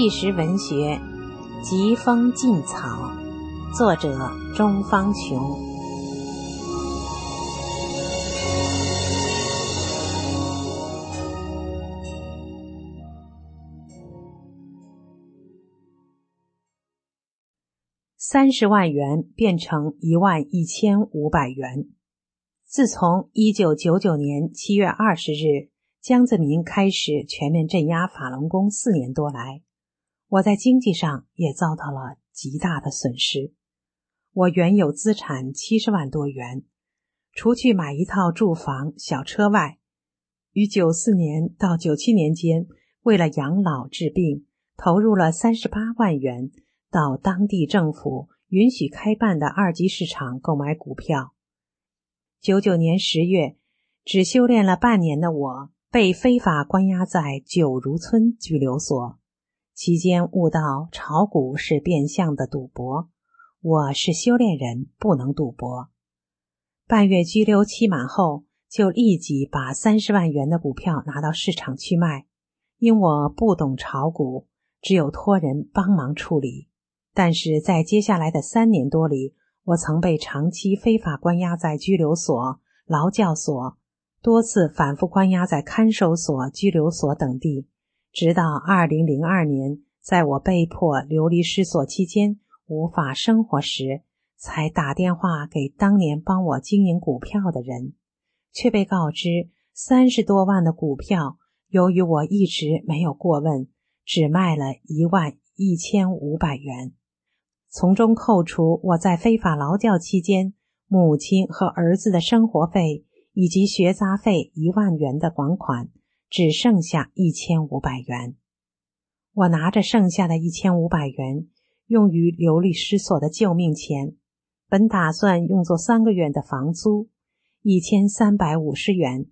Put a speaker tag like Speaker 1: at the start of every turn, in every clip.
Speaker 1: 纪实文学《疾风劲草》，作者钟方琼。三十万元变成一万一千五百元。自从一九九九年七月二十日江泽民开始全面镇压法轮功四年多来，我在经济上也遭到了极大的损失。我原有资产七十万多元，除去买一套住房、小车外，于九四年到九七年间，为了养老治病，投入了三十八万元。到当地政府允许开办的二级市场购买股票。九九年十月，只修炼了半年的我被非法关押在九如村拘留所，期间悟到炒股是变相的赌博。我是修炼人，不能赌博。半月拘留期满后，就立即把三十万元的股票拿到市场去卖。因我不懂炒股，只有托人帮忙处理。但是在接下来的三年多里，我曾被长期非法关押在拘留所、劳教所，多次反复关押在看守所、拘留所等地，直到二零零二年，在我被迫流离失所期间，无法生活时，才打电话给当年帮我经营股票的人，却被告知三十多万的股票，由于我一直没有过问，只卖了一万一千五百元。从中扣除我在非法劳教期间母亲和儿子的生活费以及学杂费一万元的还款，只剩下一千五百元。我拿着剩下的一千五百元用于流离失所的救命钱，本打算用作三个月的房租一千三百五十元，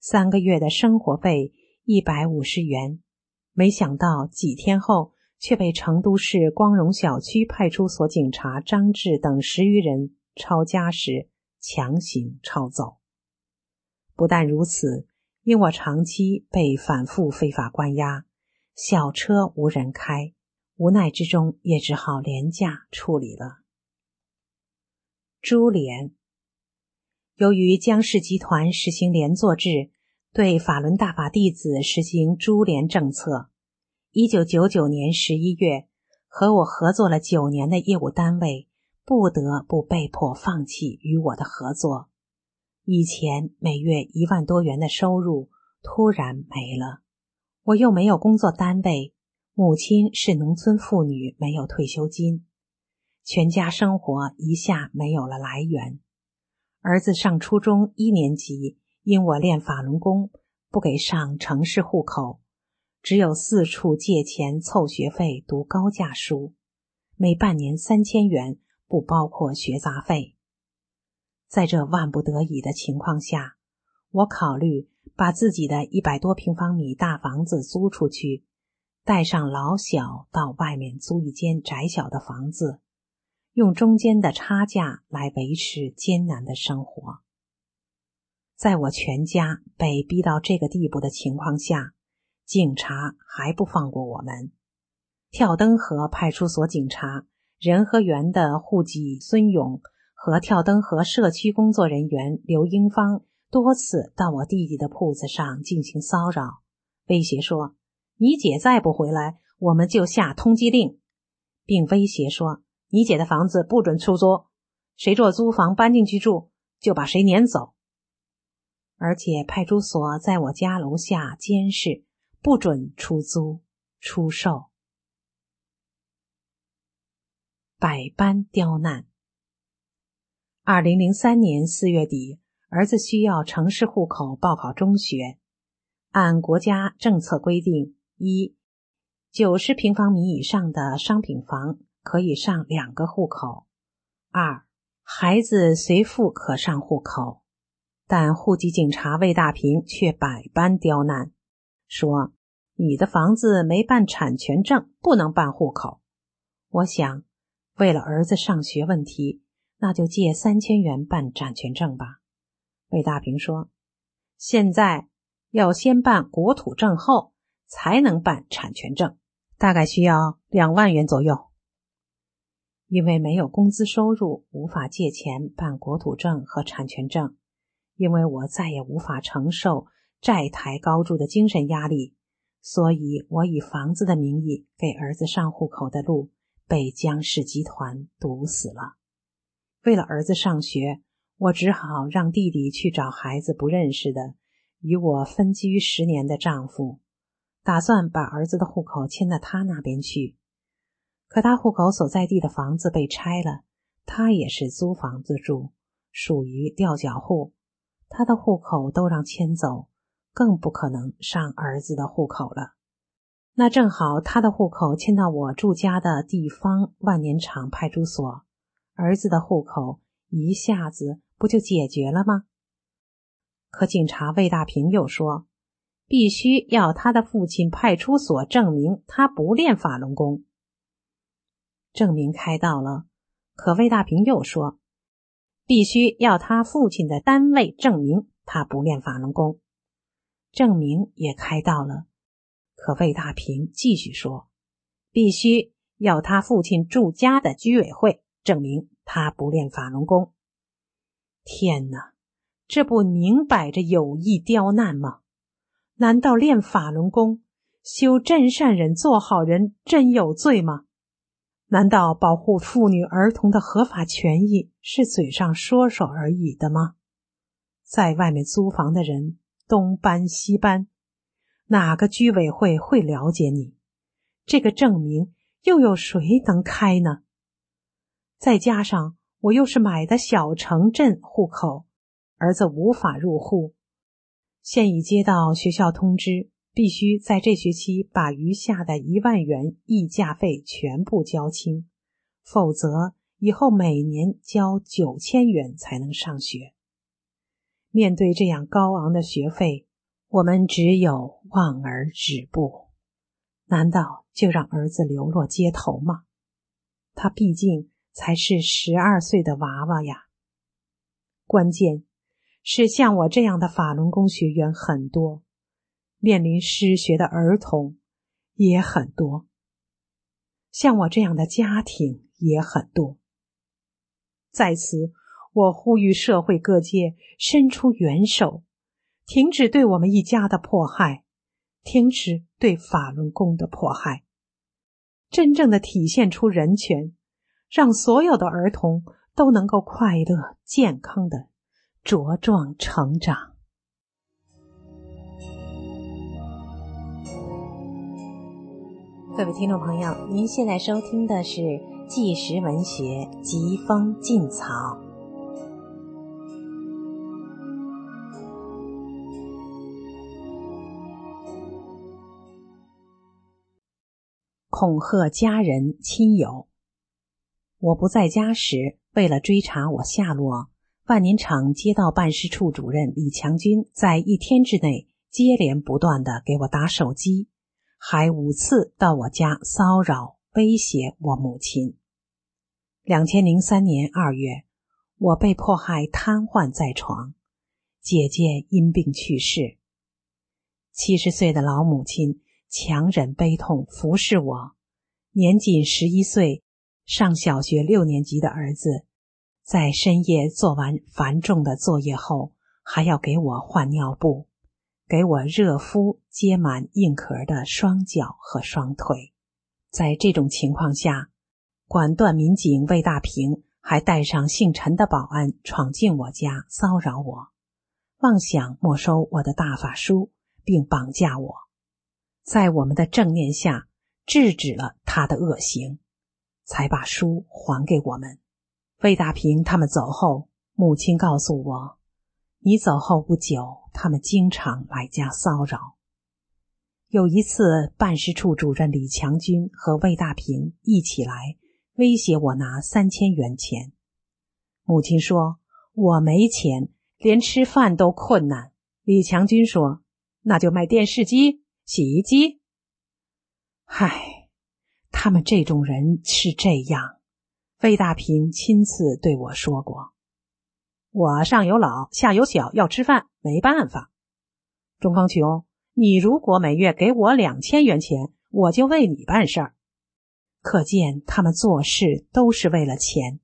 Speaker 1: 三个月的生活费一百五十元。没想到几天后。却被成都市光荣小区派出所警察张志等十余人抄家时强行抄走。不但如此，因我长期被反复非法关押，小车无人开，无奈之中也只好廉价处理了。株连，由于江氏集团实行连坐制，对法轮大法弟子实行株连政策。一九九九年十一月，和我合作了九年的业务单位不得不被迫放弃与我的合作。以前每月一万多元的收入突然没了，我又没有工作单位，母亲是农村妇女，没有退休金，全家生活一下没有了来源。儿子上初中一年级，因我练法轮功，不给上城市户口。只有四处借钱凑学费读高价书，每半年三千元，不包括学杂费。在这万不得已的情况下，我考虑把自己的一百多平方米大房子租出去，带上老小到外面租一间窄小的房子，用中间的差价来维持艰难的生活。在我全家被逼到这个地步的情况下。警察还不放过我们。跳灯河派出所警察仁和园的户籍孙勇和跳灯河社区工作人员刘英芳多次到我弟弟的铺子上进行骚扰，威胁说：“你姐再不回来，我们就下通缉令，并威胁说你姐的房子不准出租，谁做租房搬进去住，就把谁撵走。”而且派出所在我家楼下监视。不准出租、出售，百般刁难。二零零三年四月底，儿子需要城市户口报考中学，按国家政策规定，一九十平方米以上的商品房可以上两个户口；二孩子随父可上户口，但户籍警察魏大平却百般刁难，说。你的房子没办产权证，不能办户口。我想，为了儿子上学问题，那就借三千元办产权证吧。魏大平说：“现在要先办国土证后，才能办产权证，大概需要两万元左右。因为没有工资收入，无法借钱办国土证和产权证。因为我再也无法承受债台高筑的精神压力，所以我以房子的名义给儿子上户口的路被江氏集团堵死了。为了儿子上学，我只好让弟弟去找孩子不认识的、与我分居十年的丈夫，打算把儿子的户口迁到他那边去。可他户口所在地的房子被拆了，他也是租房子住，属于吊脚户，他的户口都让迁走，更不可能上儿子的户口了。那正好，他的户口迁到我住家的地方万年场派出所，儿子的户口一下子不就解决了吗？可警察魏大平又说，必须要他的父亲派出所证明他不练法轮功。证明开到了，可魏大平又说，必须要他父亲的单位证明他不练法轮功。证明也开到了，可魏大平继续说，必须要他父亲住家的居委会证明他不练法轮功。天哪，这不明摆着有意刁难吗？难道练法轮功、修真善人、做好人真有罪吗？难道保护妇女儿童的合法权益是嘴上说说而已的吗？在外面租房的人东搬西搬，哪个居委会会了解你？这个证明又有谁能开呢？再加上我又是买的小城镇户口，儿子无法入户，现已接到学校通知。必须在这学期把余下的一万元溢价费全部交清，否则以后每年交九千元才能上学。面对这样高昂的学费，我们只有望而止步。难道就让儿子流落街头吗？他毕竟才是十二岁的娃娃呀。关键是像我这样的法轮功学员很多。面临失学的儿童也很多，像我这样的家庭也很多。在此，我呼吁社会各界伸出援手，停止对我们一家的迫害，停止对法轮功的迫害，真正的体现出人权，让所有的儿童都能够快乐、健康的茁壮成长。各位听众朋友，您现在收听的是《纪实文学·疾风劲草》。恐吓家人亲友。我不在家时，为了追查我下落，万年场街道办事处主任李强军在一天之内接连不断的给我打手机。还五次到我家骚扰、威胁我母亲。两千零三年二月，我被迫害瘫痪在床，姐姐因病去世。七十岁的老母亲强忍悲痛服侍我，年仅十一岁、上小学六年级的儿子，在深夜做完繁重的作业后，还要给我换尿布。给我热敷接满硬壳的双脚和双腿，在这种情况下，管段民警魏大平还带上姓陈的保安闯进我家骚扰我，妄想没收我的大法书并绑架我，在我们的正念下制止了他的恶行，才把书还给我们。魏大平他们走后，母亲告诉我。你走后不久，他们经常来家骚扰。有一次，办事处主任李强军和魏大平一起来威胁我拿三千元钱。母亲说：“我没钱，连吃饭都困难。”李强军说：“那就卖电视机、洗衣机。”嗨，他们这种人是这样。魏大平亲自对我说过。我上有老下有小，要吃饭没办法。钟方琼，你如果每月给我两千元钱，我就为你办事儿。可见他们做事都是为了钱。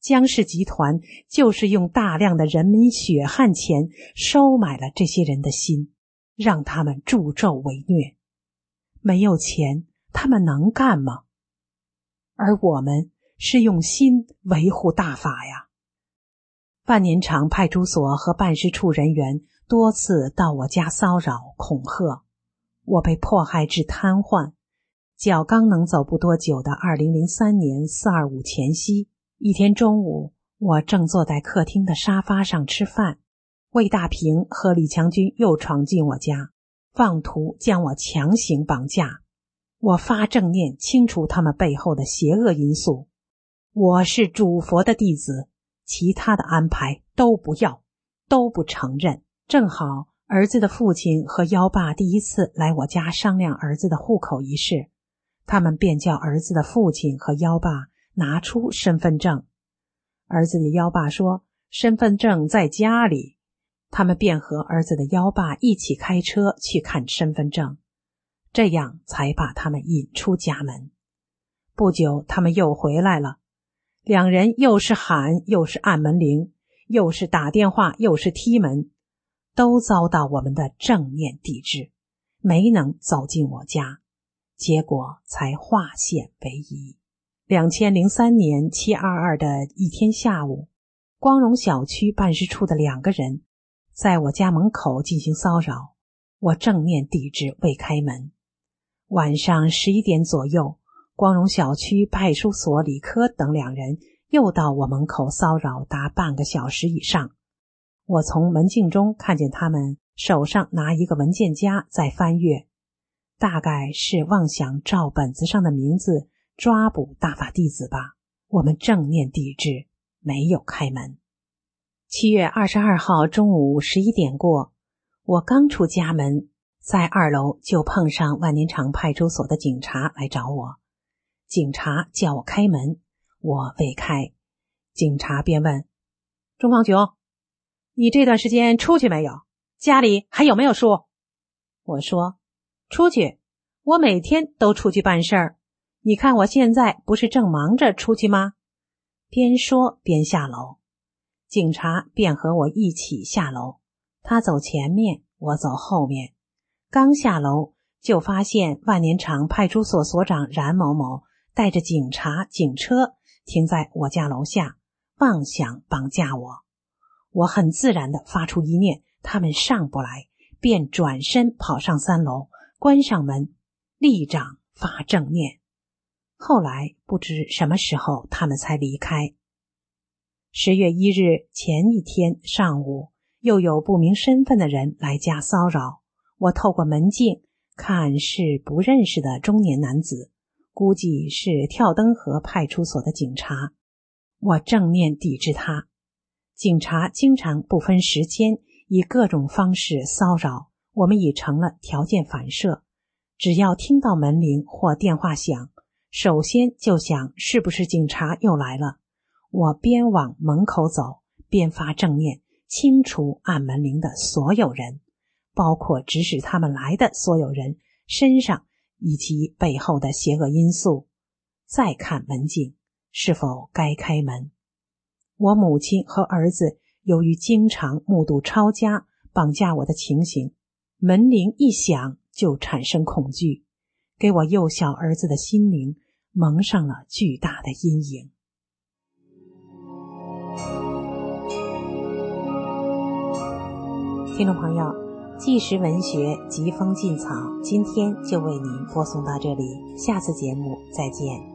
Speaker 1: 江氏集团就是用大量的人民血汗钱收买了这些人的心，让他们助纣为虐。没有钱，他们能干吗？而我们是用心维护大法呀。万年场派出所和办事处人员多次到我家骚扰恐吓，我被迫害至瘫痪，脚刚能走不多久的二零零三年四二五前夕。一天中午，我正坐在客厅的沙发上吃饭，魏大平和李强军又闯进我家，妄图将我强行绑架。我发正念清除他们背后的邪恶因素。我是主佛的弟子，其他的安排都不要，都不承认。正好儿子的父亲和幺爸第一次来我家商量儿子的户口一事，他们便叫儿子的父亲和幺爸。拿出身份证，儿子的幺爸说：“身份证在家里。”他们便和儿子的幺爸一起开车去看身份证，这样才把他们引出家门。不久，他们又回来了，两人又是喊又是按门铃，又是打电话又是踢门，都遭到我们的正面抵制，没能走进我家，结果才化险为夷。两千零三年七二二的一天下午，光荣小区办事处的两个人在我家门口进行骚扰，我正面抵制，未开门。晚上十一点左右，光荣小区派出所李科等两人又到我门口骚扰达半个小时以上。我从门镜中看见他们手上拿一个文件夹在翻阅，大概是妄想照本子上的名字。抓捕大法弟子吧！我们正面抵制，没有开门。七月二十二号中午十一点过，我刚出家门，在二楼就碰上万年场派出所的警察来找我。警察叫我开门，我未开。警察便问：“钟方雄，你这段时间出去没有？家里还有没有书？”我说：“出去，我每天都出去办事儿。”你看我现在不是正忙着出去吗？边说边下楼，警察便和我一起下楼。他走前面，我走后面。刚下楼，就发现万年场派出所所长冉某某带着警察警车停在我家楼下，妄想绑架我。我很自然的发出一念：他们上不来，便转身跑上三楼，关上门，立掌发正念。后来不知什么时候，他们才离开。十月一日前一天上午，又有不明身份的人来家骚扰我。透过门镜看，是不认识的中年男子，估计是跳灯河派出所的警察。我正面抵制他。警察经常不分时间，以各种方式骚扰我们，已成了条件反射。只要听到门铃或电话响。首先就想是不是警察又来了？我边往门口走边发正念，清除按门铃的所有人，包括指使他们来的所有人身上以及背后的邪恶因素。再看门禁，是否该开门？我母亲和儿子由于经常目睹抄家、绑架我的情形，门铃一响就产生恐惧，给我幼小儿子的心灵。蒙上了巨大的阴影。听众朋友，纪实文学疾风劲草，今天就为您播送到这里，下次节目再见。